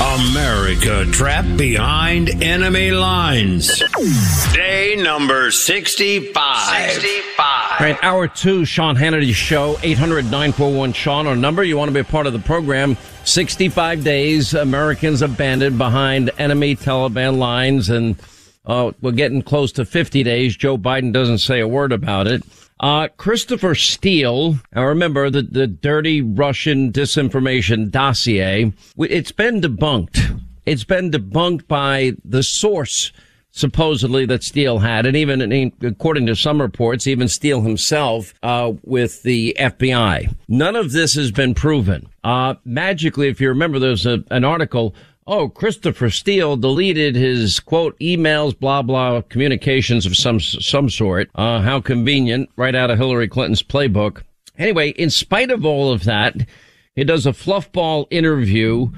America trapped behind enemy lines. Day number 65. 65. All right, hour two, Sean Hannity Show, 800 941 Sean, our number. You want to be a part of the program. 65 days, Americans abandoned behind enemy Taliban lines, and uh, we're getting close to 50 days. Joe Biden doesn't say a word about it. Uh, Christopher Steele, I remember the, the dirty Russian disinformation dossier. It's been debunked. It's been debunked by the source supposedly that Steele had, and even according to some reports, even Steele himself uh, with the FBI. None of this has been proven. Uh, magically, if you remember, there's a, an article oh, Christopher Steele deleted his quote emails, blah blah communications of some some sort. Uh, how convenient, right out of Hillary Clinton's playbook. Anyway, in spite of all of that, he does a fluffball interview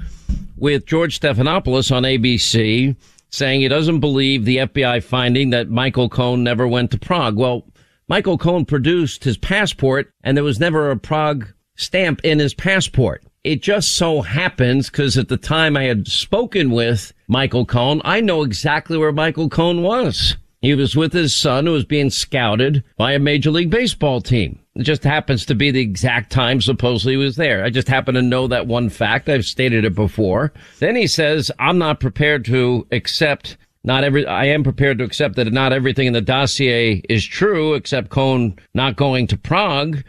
with George Stephanopoulos on ABC, saying he doesn't believe the FBI finding that Michael Cohen never went to Prague. Well, Michael Cohen produced his passport, and there was never a Prague stamp in his passport. It just so happens because at the time I had spoken with Michael Cohen, I know exactly where Michael Cohen was. He was with his son who was being scouted by a major league baseball team. It just happens to be the exact time supposedly he was there. I just happen to know that one fact. I've stated it before. Then he says, I'm not prepared to accept not every, I am prepared to accept that not everything in the dossier is true except Cohen not going to Prague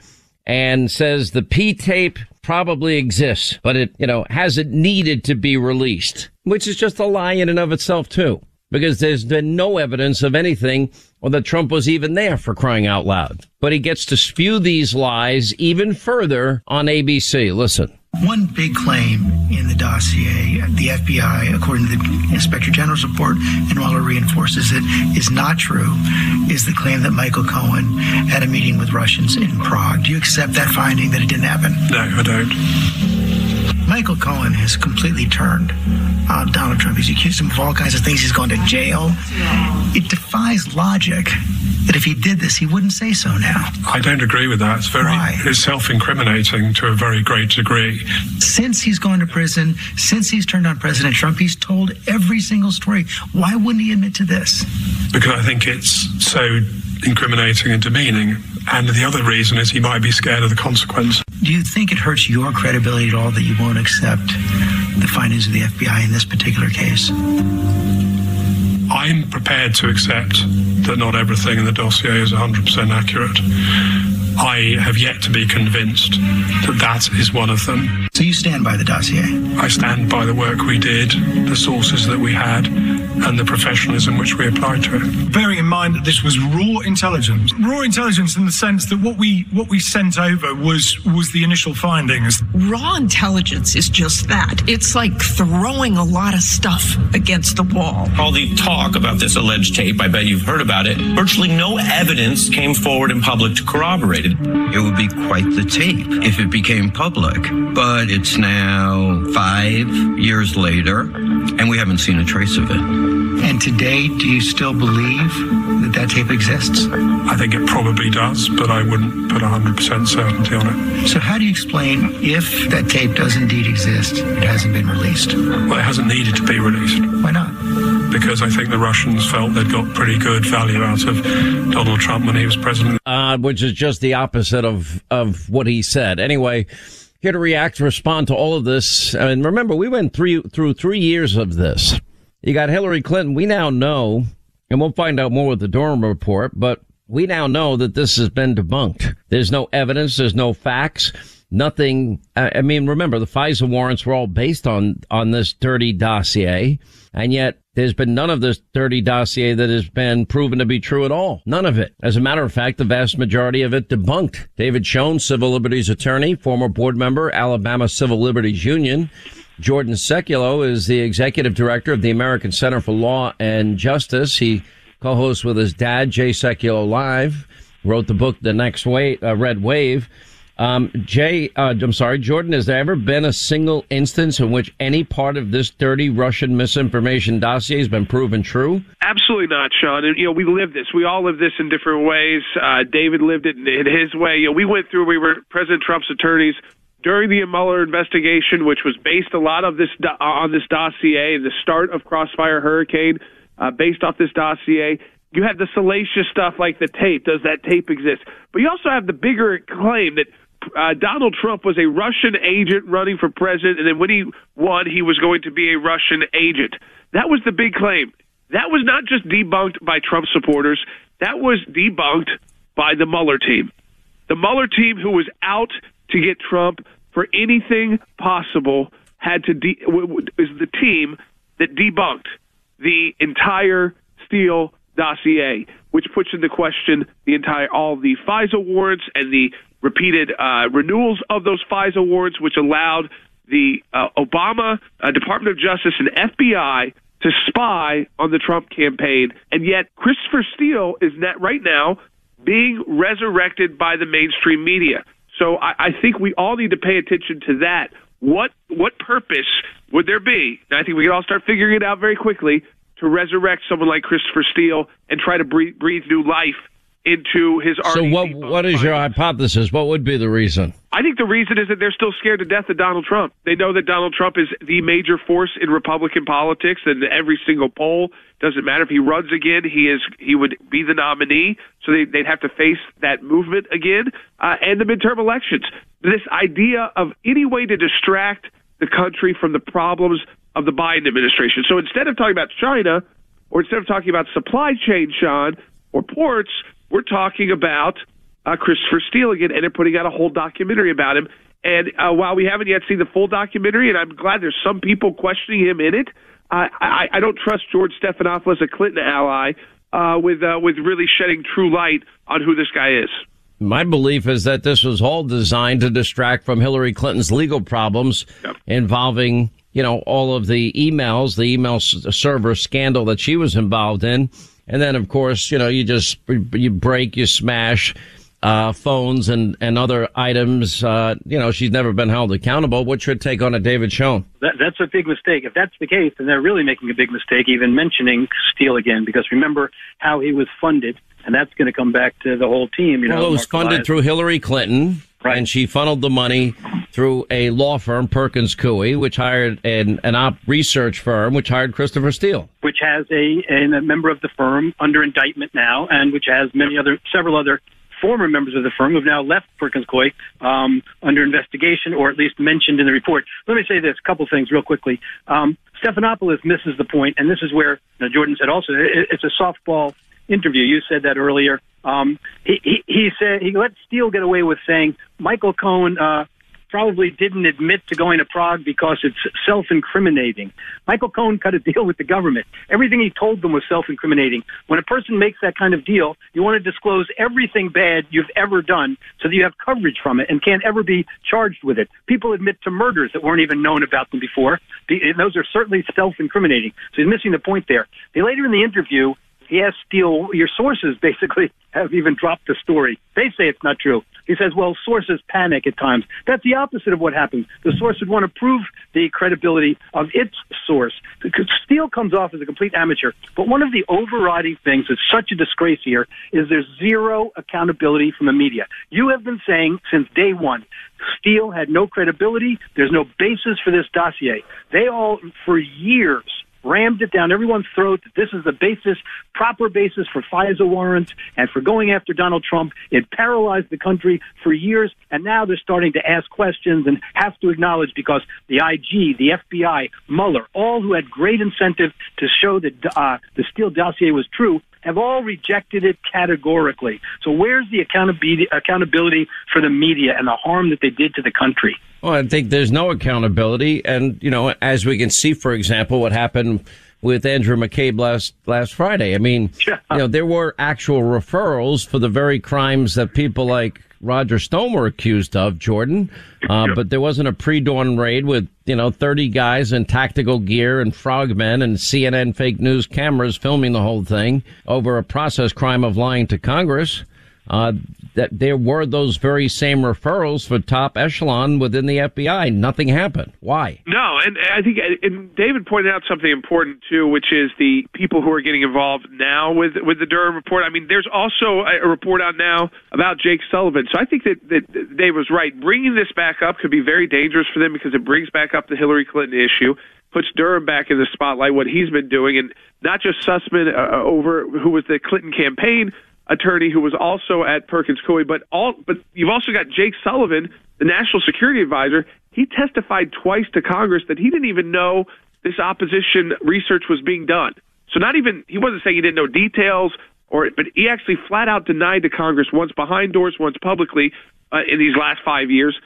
and says the P tape probably exists, but it, you know, hasn't needed to be released, which is just a lie in and of itself too, because there's been no evidence of anything or that Trump was even there for crying out loud. But he gets to spew these lies even further on ABC. Listen. One big claim in the dossier, the FBI, according to the Inspector General's report, and Mueller reinforces it, is not true, is the claim that Michael Cohen had a meeting with Russians in Prague. Do you accept that finding that it didn't happen? No, I don't. Michael Cohen has completely turned on Donald Trump. He's accused him of all kinds of things. He's gone to jail. It defies logic that if he did this, he wouldn't say so now. I don't agree with that. It's very Why? it's self-incriminating to a very great degree. Since he's gone to prison, since he's turned on President Trump, he's told every single story. Why wouldn't he admit to this? Because I think it's so incriminating and demeaning. And the other reason is he might be scared of the consequence. Do you think it hurts your credibility at all that you won't accept the findings of the FBI in this particular case? I'm prepared to accept that not everything in the dossier is 100% accurate. I have yet to be convinced that that is one of them. So you stand by the dossier? I stand by the work we did, the sources that we had, and the professionalism which we applied to it. Bearing in mind that this was raw intelligence, raw intelligence in the sense that what we what we sent over was was the initial findings. Raw intelligence is just that. It's like throwing a lot of stuff against the wall. All the talk about this alleged tape, I bet you've heard about it. Virtually no evidence came forward in public to corroborate it. It would be quite the tape if it became public. But it's now five years later, and we haven't seen a trace of it. And today, do you still believe that that tape exists? I think it probably does, but I wouldn't put 100% certainty on it. So, how do you explain if that tape does indeed exist, it hasn't been released? Well, it hasn't needed to be released. Why not? Because I think the Russians felt they'd got pretty good value out of Donald Trump when he was president. Uh, which is just the opposite of, of what he said. Anyway, here to react, respond to all of this. And remember, we went three, through three years of this. You got Hillary Clinton. We now know, and we'll find out more with the Durham report, but we now know that this has been debunked. There's no evidence. There's no facts. Nothing. I mean, remember the FISA warrants were all based on, on this dirty dossier. And yet there's been none of this dirty dossier that has been proven to be true at all. None of it. As a matter of fact, the vast majority of it debunked. David Schoen, civil liberties attorney, former board member, Alabama Civil Liberties Union. Jordan Sekulow is the executive director of the American Center for Law and Justice. He co-hosts with his dad, Jay Sekulow Live, wrote the book, The Next Wave, uh, Red Wave. Um, Jay, uh, I'm sorry, Jordan, has there ever been a single instance in which any part of this dirty Russian misinformation dossier has been proven true? Absolutely not, Sean. And, you know, we live this. We all live this in different ways. Uh, David lived it in, in his way. You know, we went through, we were President Trump's attorneys during the Mueller investigation, which was based a lot of this on this dossier, the start of Crossfire Hurricane, uh, based off this dossier. You have the salacious stuff like the tape. Does that tape exist? But you also have the bigger claim that uh, Donald Trump was a Russian agent running for president, and then when he won, he was going to be a Russian agent. That was the big claim. That was not just debunked by Trump supporters. That was debunked by the Mueller team. The Mueller team, who was out to get Trump for anything possible, had to de- is the team that debunked the entire Steele dossier, which puts into question the entire all the FISA warrants and the repeated uh, renewals of those FISA warrants, which allowed the uh, Obama uh, Department of Justice and FBI to spy on the Trump campaign. And yet, Christopher Steele is net right now being resurrected by the mainstream media. So I, I think we all need to pay attention to that. What what purpose would there be? And I think we can all start figuring it out very quickly to resurrect someone like Christopher Steele and try to breathe, breathe new life into his argument. So what what is your hypothesis? What would be the reason? I think the reason is that they're still scared to death of Donald Trump. They know that Donald Trump is the major force in Republican politics, and every single poll doesn't matter if he runs again. He is he would be the nominee, so they, would have to face that movement again, uh, and the midterm elections. This idea of any way to distract the country from the problems of the Biden administration. So instead of talking about China, or instead of talking about supply chain, Sean, or ports, we're talking about uh, Christopher Steele again, and they're putting out a whole documentary about him. And uh, while we haven't yet seen the full documentary, and I'm glad there's some people questioning him in it, uh, I, I don't trust George Stephanopoulos, a Clinton ally, uh, with uh, with really shedding true light on who this guy is. My belief is that this was all designed to distract from Hillary Clinton's legal problems yep. involving, you know, all of the emails, the email server scandal that she was involved in and then, of course, you know, you just, you break, you smash, uh, phones and, and other items. Uh, you know, she's never been held accountable. What's your take on it, David Schoen? That, that's a big mistake. If that's the case, then they're really making a big mistake, even mentioning Steele again, because remember how he was funded, and that's going to come back to the whole team. You well, know, it was Mark funded Elias. through Hillary Clinton. Right. And she funneled the money through a law firm, Perkins Coie, which hired an, an op research firm, which hired Christopher Steele. Which has a, a member of the firm under indictment now, and which has many other, several other former members of the firm who've now left Perkins Coie um, under investigation, or at least mentioned in the report. Let me say this: a couple things real quickly. Um, Stephanopoulos misses the point, and this is where you know, Jordan said also it, it's a softball interview. You said that earlier. Um, he, he, he said he let Steele get away with saying Michael Cohen uh, probably didn't admit to going to Prague because it's self-incriminating. Michael Cohen cut a deal with the government. Everything he told them was self-incriminating. When a person makes that kind of deal, you want to disclose everything bad you've ever done so that you have coverage from it and can't ever be charged with it. People admit to murders that weren't even known about them before. Those are certainly self-incriminating. So he's missing the point there. Later in the interview, asked Steele, your sources basically have even dropped the story. They say it's not true. He says, well, sources panic at times. That's the opposite of what happens. The source would want to prove the credibility of its source. Because Steele comes off as a complete amateur. But one of the overriding things that's such a disgrace here is there's zero accountability from the media. You have been saying since day one, Steele had no credibility. There's no basis for this dossier. They all, for years, rammed it down everyone's throat that this is the basis, proper basis for FISA warrants and for going after Donald Trump. It paralyzed the country for years, and now they're starting to ask questions and have to acknowledge because the IG, the FBI, Mueller, all who had great incentive to show that uh, the Steele dossier was true, have all rejected it categorically. So where's the accountability for the media and the harm that they did to the country? Well, I think there's no accountability, and you know, as we can see, for example, what happened with Andrew McCabe last last Friday. I mean, yeah. you know, there were actual referrals for the very crimes that people like Roger Stone were accused of, Jordan. Uh, but there wasn't a pre-dawn raid with, you know, 30 guys in tactical gear and frogmen and CNN fake news cameras filming the whole thing over a process crime of lying to Congress uh, that there were those very same referrals for top echelon within the FBI. Nothing happened. Why? No, and I think and David pointed out something important too, which is the people who are getting involved now with with the Durham report. I mean, there's also a report out now about Jake Sullivan. So I think that that Dave was right. Bringing this back up could be very dangerous for them because it brings back up the Hillary Clinton issue puts Durham back in the spotlight, what he's been doing, and not just Sussmann uh, over who was the Clinton campaign attorney who was also at Perkins Coie, but all but you've also got Jake Sullivan, the national security advisor. He testified twice to Congress that he didn't even know this opposition research was being done. So not even he wasn't saying he didn't know details or but he actually flat out denied to Congress once behind doors, once publicly uh, in these last 5 years.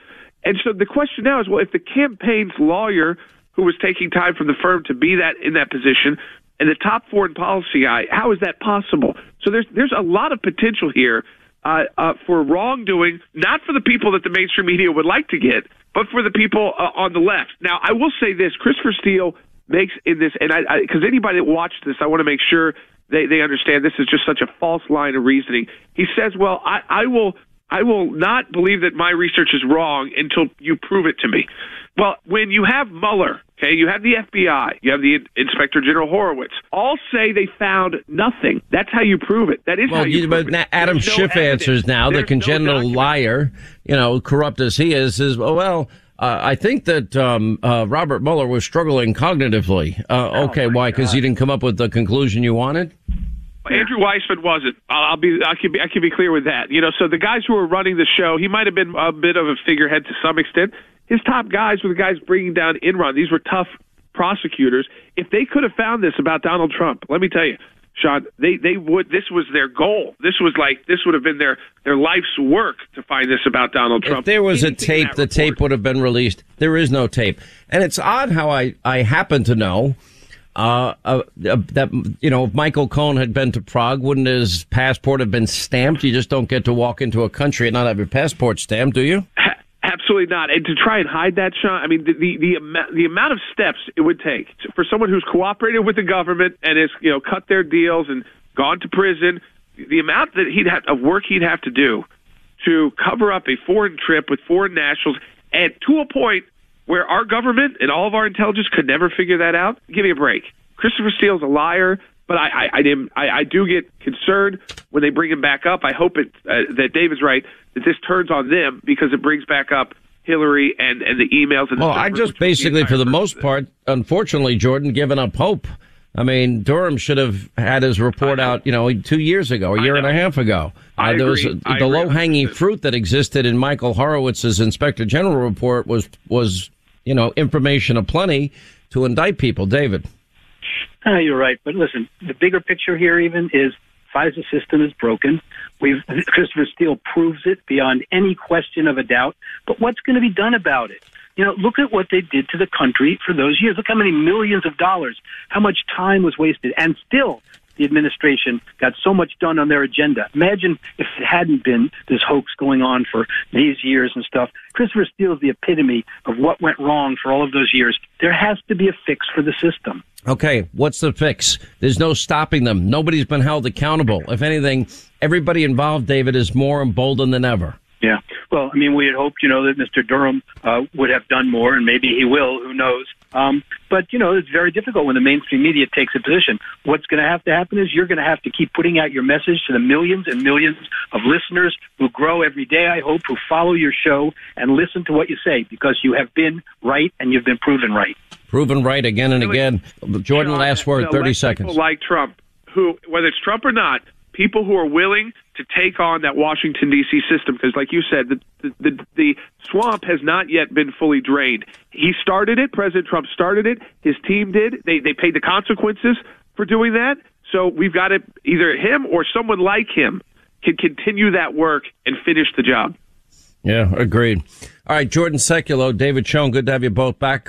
And so the question now is well if the campaign's lawyer who was taking time from the firm to be that in that position and the top foreign policy guy. How is that possible? So there's there's a lot of potential here uh, uh, for wrongdoing, not for the people that the mainstream media would like to get, but for the people uh, on the left. Now, I will say this: Christopher Steele makes in this, and I because anybody that watched this, I want to make sure they they understand this is just such a false line of reasoning. He says, "Well, I, I will." I will not believe that my research is wrong until you prove it to me. Well, when you have Mueller, okay, you have the FBI, you have the Inspector General Horowitz, all say they found nothing. That's how you prove it. That is well, how you, you prove but it. Adam There's Schiff no answers now, There's the congenital no liar, you know, corrupt as he is, is, well, well uh, I think that um, uh, Robert Mueller was struggling cognitively. Uh, Oh, okay, why? Because you didn't come up with the conclusion you wanted? Andrew Weissmann wasn't. I'll, I'll be. I can be. I can be clear with that. You know, so the guys who were running the show, he might have been a bit of a figurehead to some extent. His top guys were the guys bringing down Enron. These were tough prosecutors. If they could have found this about Donald Trump, let me tell you, Sean, they they would. This was their goal. This was like this would have been their their life's work to find this about Donald Trump. If there was Anything a tape, the report. tape would have been released. There is no tape, and it's odd how I I happen to know. Uh, uh, that you know, if Michael Cohen had been to Prague, wouldn't his passport have been stamped? You just don't get to walk into a country and not have your passport stamped, do you? Absolutely not. And to try and hide that, Sean, I mean, the the the, the amount of steps it would take for someone who's cooperated with the government and has you know cut their deals and gone to prison, the amount that he'd have of work he'd have to do to cover up a foreign trip with foreign nationals, and to a point where our government and all of our intelligence could never figure that out. Give me a break. Christopher Steele's a liar. But I, I, I, didn't, I, I do get concerned when they bring him back up. I hope it, uh, that David's right that this turns on them because it brings back up Hillary and, and the emails. And the Well, I just basically, for the most part, unfortunately, Jordan, given up hope. I mean, Durham should have had his report out, you know, two years ago, a year and a half ago. I Uh, there was. The low hanging fruit that existed in Michael Horowitz's Inspector General report was was you know information aplenty to indict people. David, Uh, you're right. But listen, the bigger picture here even is FISA system is broken. We've Christopher Steele proves it beyond any question of a doubt. But what's going to be done about it? You know, look at what they did to the country for those years. Look how many millions of dollars, how much time was wasted, and still the administration got so much done on their agenda. Imagine if it hadn't been this hoax going on for these years and stuff. Christopher Steele is the epitome of what went wrong for all of those years. There has to be a fix for the system. Okay, what's the fix? There's no stopping them. Nobody's been held accountable. If anything, everybody involved, David, is more emboldened than ever. Yeah. Well, I mean, we had hoped, you know, that Mr. Durham uh, would have done more, and maybe he will. Who knows? Um, but you know, it's very difficult when the mainstream media takes a position. What's going to have to happen is you're going to have to keep putting out your message to the millions and millions of listeners who grow every day. I hope who follow your show and listen to what you say because you have been right and you've been proven right. Proven right again and again. Jordan, You know, last word, thirty seconds. People like Trump, who whether it's Trump or not, people who are willing to take on that Washington D.C. system, because like you said, the, the the the swamp has not yet been fully drained. He started it. President Trump started it. His team did. They they paid the consequences for doing that. So we've got to either him or someone like him can continue that work and finish the job. Yeah, agreed. All right, Jordan Sekulow, David Schoen, good to have you both back.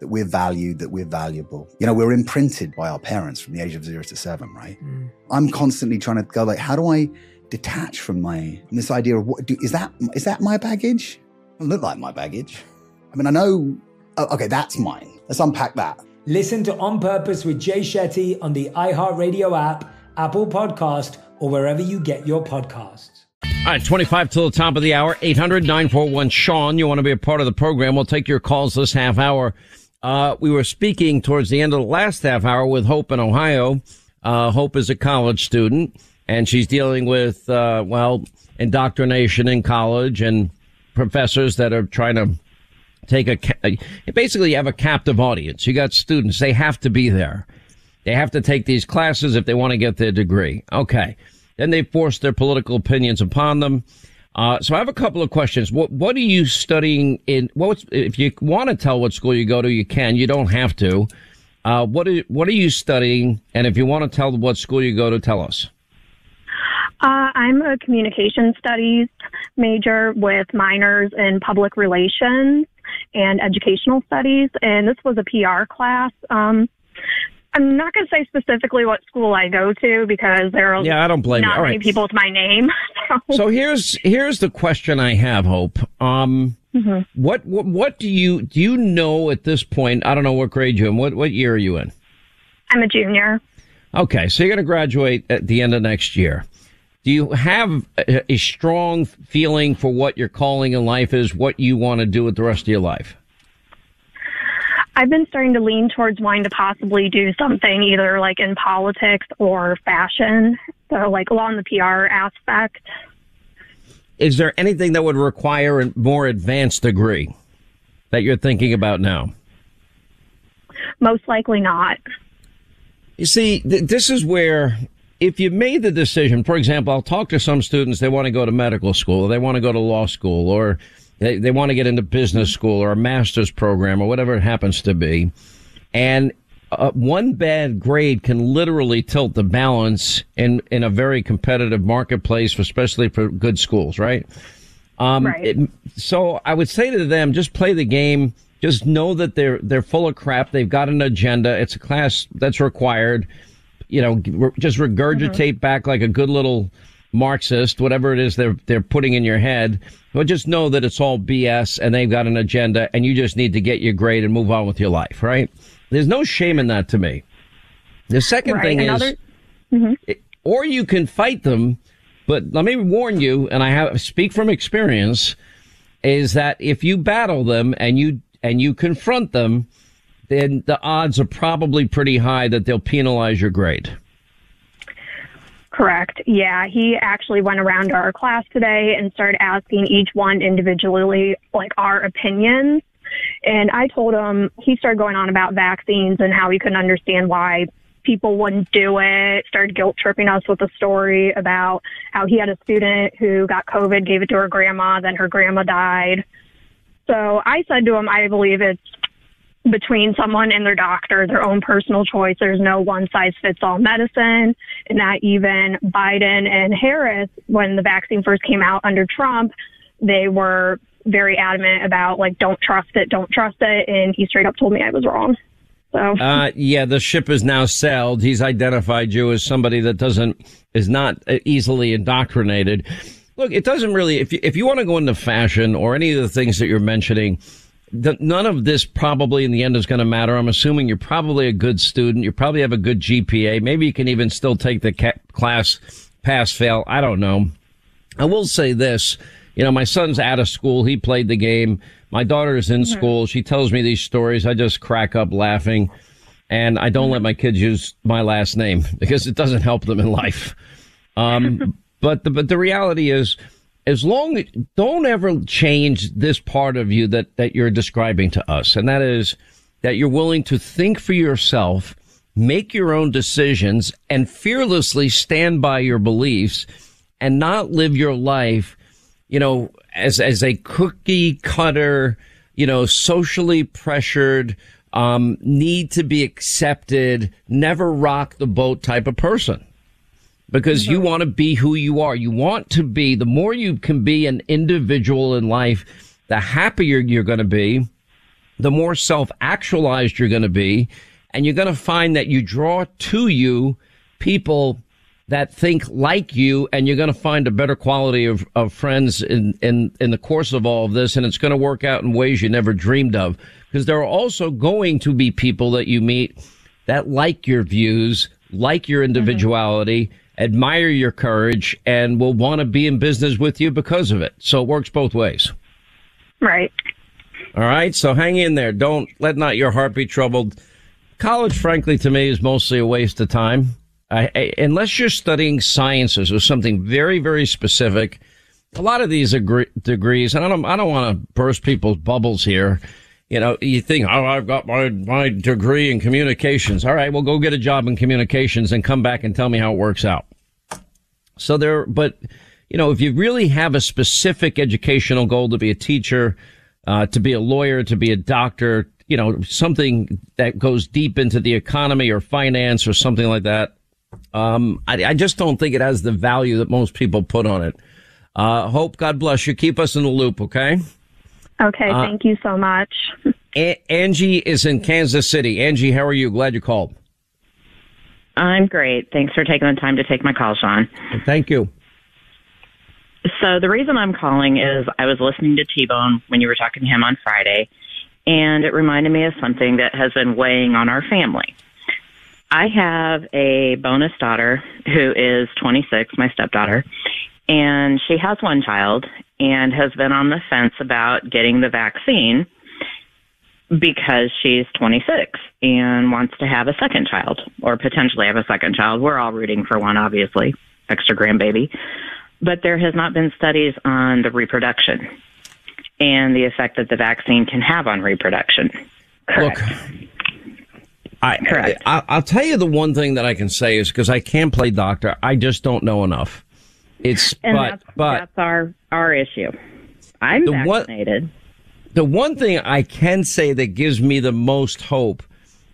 that we're valued, that we're valuable. You know, we're imprinted by our parents from the age of zero to seven, right? Mm. I'm constantly trying to go like, how do I detach from my from this idea of what do, is that is that my baggage? It look like my baggage. I mean, I know. Oh, okay, that's mine. Let's unpack that. Listen to On Purpose with Jay Shetty on the iHeartRadio app, Apple Podcast, or wherever you get your podcasts. All right, 25 till the top of the hour, 800 941 Sean. You want to be a part of the program? We'll take your calls this half hour. Uh, we were speaking towards the end of the last half hour with Hope in Ohio. Uh, Hope is a college student and she's dealing with, uh, well, indoctrination in college and professors that are trying to take a, ca- basically you have a captive audience. You got students. They have to be there. They have to take these classes if they want to get their degree. Okay. Then they force their political opinions upon them. Uh, so I have a couple of questions. What What are you studying in? What's if you want to tell what school you go to, you can. You don't have to. Uh, what are What are you studying? And if you want to tell what school you go to, tell us. Uh, I'm a communication studies major with minors in public relations and educational studies, and this was a PR class. Um, I'm not going to say specifically what school I go to because there are Yeah, I don't blame you. not All many right. people with my name. So, So here's here's the question I have, Hope. Um, Mhm. what, what what do you do you know at this point? I don't know what grade you're in. What what year are you in? I'm a junior. Okay, so you're going to graduate at the end of next year. Do you have a, a strong feeling for what your calling in life is? What you want to do with the rest of your life? I've been starting to lean towards wanting to possibly do something either like in politics or fashion. So like along the PR aspect. Is there anything that would require a more advanced degree that you're thinking about now? Most likely not. You see, th- this is where if you made the decision, for example, I'll talk to some students, they want to go to medical school, or they want to go to law school, or they, they want to get into business school or a master's program or whatever it happens to be. And uh, one bad grade can literally tilt the balance in, in a very competitive marketplace, especially for good schools, right? Um, Right. it- so I would say to them, just play the game. Just know that they're they're full of crap. They've got an agenda. It's a class that's required. You know, re- just regurgitate back like a good little Marxist, whatever it is they're they're putting in your head. But just know that it's all BS, and they've got an agenda, and you just need to get your grade and move on with your life. Right? There's no shame in that to me. The second Right. thing Another- mm-hmm. is or you can fight them. But let me warn you, and I have speak from experience, is that if you battle them and you and you confront them, then the odds are probably pretty high that they'll penalize your grade. Correct. Yeah, he actually went around our class today and started asking each one individually, like our opinions. And I told him he started going on about vaccines and how he couldn't understand why people wouldn't do it. Started guilt tripping us with a story about how he had a student who got COVID, gave it to her grandma, then her grandma died. So I said to him, I believe it's between someone and their doctor, their own personal choice. There's no one size fits all medicine. And that even Biden and Harris, when the vaccine first came out under Trump, they were very adamant about like, don't trust it, don't trust it. And he straight up told me I was wrong. So Uh, yeah, the ship is now sailed. He's identified you as somebody that doesn't is not easily indoctrinated. Look, it doesn't really. If you, if you want to go into fashion or any of the things that you're mentioning, the, none of this probably in the end is going to matter. I'm assuming you're probably a good student. You probably have a good GPA. Maybe you can even still take the ca- class pass fail. I don't know. I will say this. You know, my son's out of school. He played the game. My daughter is in school. She tells me these stories. I just crack up laughing. And I don't let my kids use my last name because it doesn't help them in life. Um, but the, but the reality is, as long, don't ever change this part of you that, that you're describing to us. And that is that you're willing to think for yourself, make your own decisions and fearlessly stand by your beliefs and not live your life, you know, as, as a cookie cutter, you know, socially pressured, um, need to be accepted, never rock the boat type of person because you mm-hmm. want to be who you are. You want to be, the more you can be an individual in life, the happier you're going to be, the more self actualized you're going to be. And you're going to find that you draw to you people that think like you and you're going to find a better quality of, of friends in, in, in the course of all of this. And it's going to work out in ways you never dreamed of because there are also going to be people that you meet that like your views, like your mm-hmm. individuality, admire your courage, and will want to be in business with you because of it. So it works both ways. right. All right. So hang in there. Don't let not your heart be troubled. College, frankly, to me is mostly a waste of time. I, I, unless you're studying sciences or something very, very specific, a lot of these agree, degrees, and I don't, I don't want to burst people's bubbles here. You know, you think, oh, I've got my, my degree in communications. All right, well, go get a job in communications and come back and tell me how it works out. So there, but you know, if you really have a specific educational goal to be a teacher, uh, to be a lawyer, to be a doctor, you know, something that goes deep into the economy or finance or something like that. Um, I, I just don't think it has the value that most people put on it. Uh, Hope, God bless you. Keep us in the loop, okay? Okay, Uh, thank you so much. A- Angie is in Kansas City. Angie, how are you? Glad you called. I'm great. Thanks for taking the time to take my call, Sean. Thank you. So the reason I'm calling is I was listening to T-Bone when you were talking to him on Friday, and it reminded me of something that has been weighing on our family. I have a bonus daughter who is 26, my stepdaughter, and she has one child and has been on the fence about getting the vaccine because she's 26 and wants to have a second child or potentially have a second child. We're all rooting for one, obviously, extra grandbaby. But there has not been studies on the reproduction and the effect that the vaccine can have on reproduction. Look, I, I I'll tell you the one thing that I can say is because I can play doctor, I just don't know enough. It's And but that's, but that's our our issue. I'm The one- vaccinated. the one thing I can say that gives me the most hope,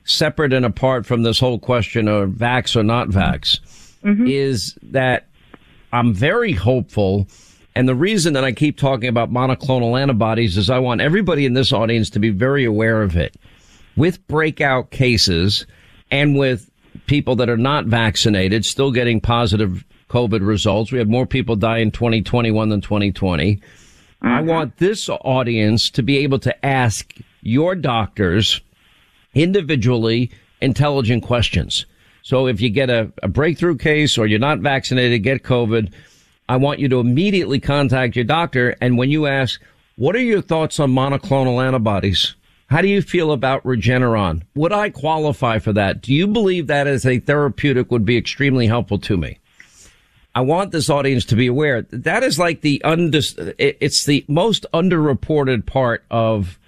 separate and apart from this whole question of vax or not vax, mm-hmm. is that I'm very hopeful. And the reason that I keep talking about monoclonal antibodies is I want everybody in this audience to be very aware of it. With breakout cases and with people that are not vaccinated still getting positive COVID results, we had more people die in 2021 than 2020. I mm-hmm. want this audience to be able to ask your doctors individually intelligent questions. So if you get a, a breakthrough case or you're not vaccinated, get COVID, I want you to immediately contact your doctor. And when you ask, what are your thoughts on monoclonal antibodies? How do you feel about Regeneron? Would I qualify for that? Do you believe that as a therapeutic would be extremely helpful to me? I want this audience to be aware that is like the undis- it's the most underreported part of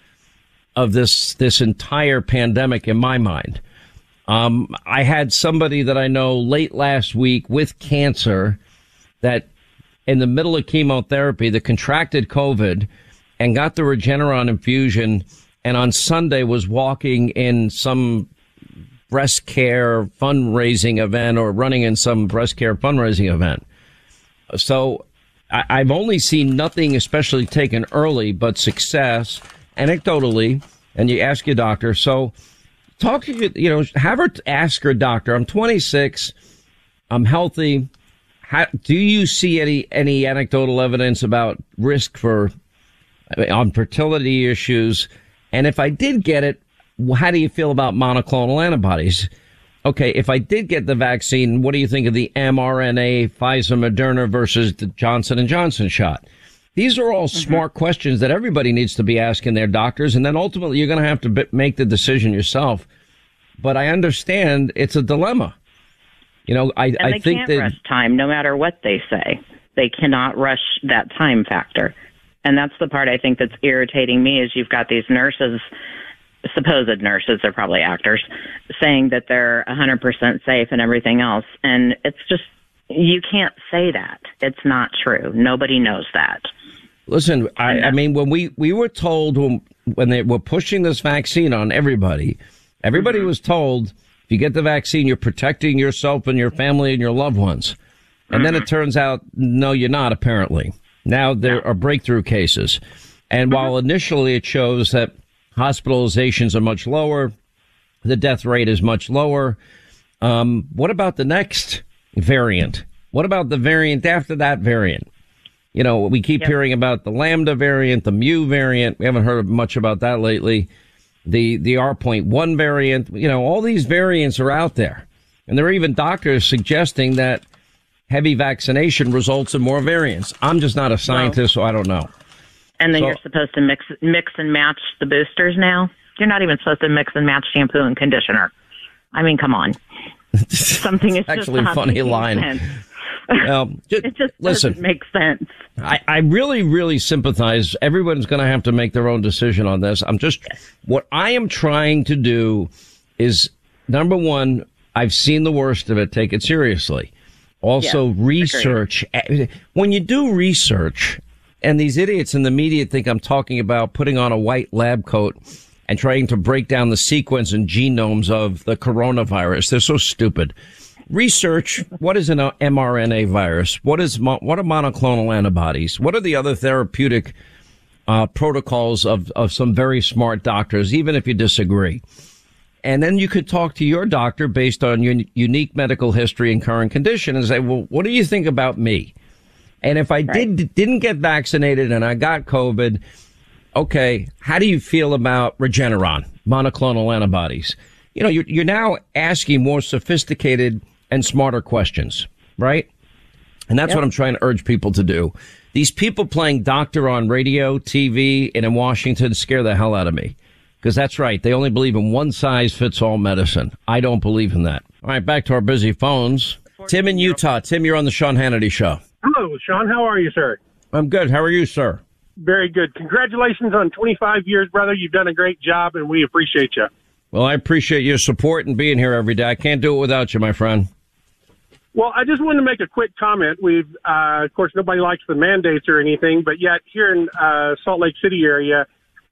of this this entire pandemic in my mind. Um, I had somebody that I know late last week with cancer that in the middle of chemotherapy that contracted COVID and got the Regeneron infusion and on Sunday was walking in some breast care fundraising event or running in some breast care fundraising event. So I, I've only seen nothing especially taken early, but success anecdotally. And you ask your doctor. So talk to you, you know, have her ask her doctor. I'm 26. I'm healthy. How, do you see any, any anecdotal evidence about risk for I mean, on fertility issues? And if I did get it, how do you feel about monoclonal antibodies? Okay, if I did get the vaccine, what do you think of the mRNA Pfizer Moderna versus the Johnson and Johnson shot? These are all mm-hmm. smart questions that everybody needs to be asking their doctors, and then ultimately you're going to have to b- make the decision yourself. But I understand it's a dilemma. You know, I, And I they think can't that rush time, no matter what they say. They cannot rush that time factor, and that's the part I think that's irritating me. Is you've got these nurses, supposed nurses, they're probably actors, saying that they're 100% safe and everything else, and it's just you can't say that. It's not true. Nobody knows that. Listen, I, I mean, when we, we were told when, when they were pushing this vaccine on everybody, everybody mm-hmm. was told if you get the vaccine, you're protecting yourself and your family and your loved ones. And then it mm-hmm. turns out, no, you're not, apparently. Now there are breakthrough cases. And mm-hmm. while initially it shows that hospitalizations are much lower, the death rate is much lower. Um, what about the next variant? What about the variant after that variant? You know, we keep hearing about the Lambda variant, the Mu variant. We haven't heard much about that lately. The the R.1 variant. You know, all these variants are out there, and there are even doctors suggesting that heavy vaccination results in more variants. I'm just not a scientist, so I don't know. And then So- you're supposed to mix mix and match the boosters now. You're not even supposed to mix and match shampoo and conditioner. I mean, come on. Something is just Actually, not funny line. sense. Well, ju- It just listen. doesn't make sense. I, I really, really sympathize. Everyone's going to have to make their own decision on this. I'm just, what I am trying to do is number one, I've seen the worst of it. Take it seriously. Also, Yeah, research. When you do research, and these idiots in the media think I'm talking about putting on a white lab coat and trying to break down the sequence and genomes of the coronavirus. They're so stupid. Research. What is an mRNA virus? What is what are monoclonal antibodies? What are the other therapeutic uh, protocols of of some very smart doctors, even if you disagree? And then you could talk to your doctor based on your unique medical history and current condition and say, well, what do you think about me? And if I did, didn't get vaccinated and I got COVID, okay, how do you feel about Regeneron, monoclonal antibodies? You know, you're, you're now asking more sophisticated and smarter questions, right? And that's Yep. what I'm trying to urge people to do. These people playing doctor on radio, TV, and in Washington scare the hell out of me. Because that's right. They only believe in one size fits all medicine. I don't believe in that. All right, back to our busy phones. Tim in Utah. Tim, you're on the Sean Hannity show. Hello, Sean. How are you, sir? I'm good. How are you, sir? Very good. Congratulations on 25 years, brother. You've done a great job, and we appreciate you. Well, I appreciate your support and being here every day. I can't do it without you, my friend. Well, I just wanted to make a quick comment. We've, uh, of course, nobody likes the mandates or anything, but yet here in uh, Salt Lake City area,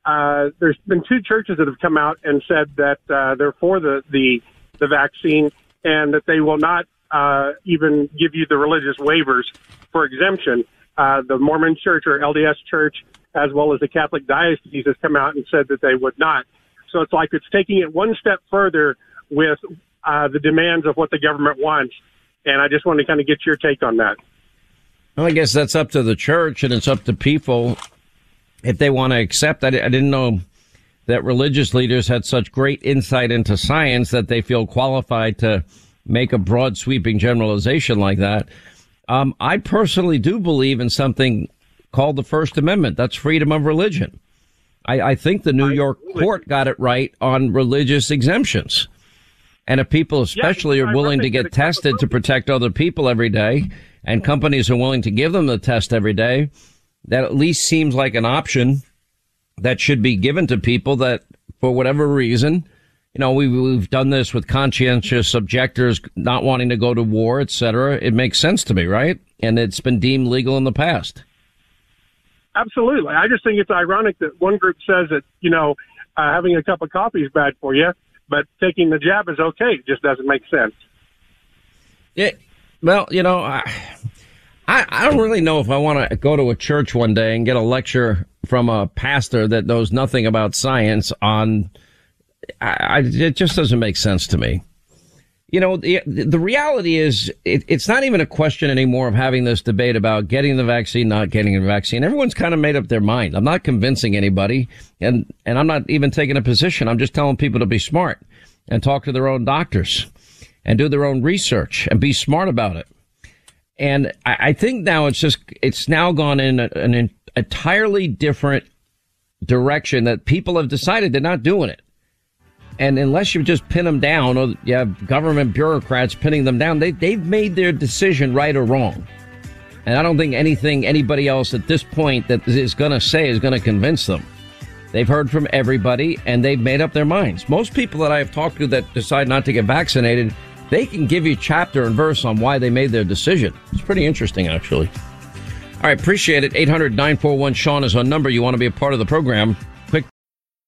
uh, there's been two churches that have come out and said that uh, they're for the, the the vaccine and that they will not uh, even give you the religious waivers for exemption. Uh, the Mormon Church or LDS Church, as well as the Catholic Diocese, has come out and said that they would not. So it's like it's taking it one step further with uh, the demands of what the government wants. And I just want to kind of get your take on that. Well, I guess that's up to the church and it's up to people if they want to accept. I, I didn't know that religious leaders had such great insight into science that they feel qualified to make a broad sweeping generalization like that. Um, I personally do believe in something called the First Amendment. That's freedom of religion. I, I think the New York court got it right on religious exemptions. And if people especially are willing to get tested to protect other people every day and companies are willing to give them the test every day, that at least seems like an option that should be given to people that for whatever reason, you know, we, we've done this with conscientious objectors not wanting to go to war, et cetera. It makes sense to me, right? And it's been deemed legal in the past. Absolutely. I just think it's ironic that one group says that, you know, uh, having a cup of coffee is bad for you, but taking the jab is okay. It just doesn't make sense. Yeah. Well, you know, I, I, I don't really know if I want to go to a church one day and get a lecture from a pastor that knows nothing about science on, I, I it just doesn't make sense to me. You know, the, the reality is it, it's not even a question anymore of having this debate about getting the vaccine, not getting the vaccine. Everyone's kind of made up their mind. I'm not convincing anybody and, and I'm not even taking a position. I'm just telling people to be smart and talk to their own doctors and do their own research and be smart about it. And I, I think now it's just, it's now gone in a, an entirely different direction that people have decided they're not doing it. And unless you just pin them down or you have government bureaucrats pinning them down, they, they've made their decision right or wrong. And I don't think anything anybody else at this point that is going to say is going to convince them. They've heard from everybody and they've made up their minds. Most people that I have talked to that decide not to get vaccinated, they can give you chapter and verse on why they made their decision. It's pretty interesting, actually. All right, appreciate it. 800 941 Sean is our number. You want to be a part of the program.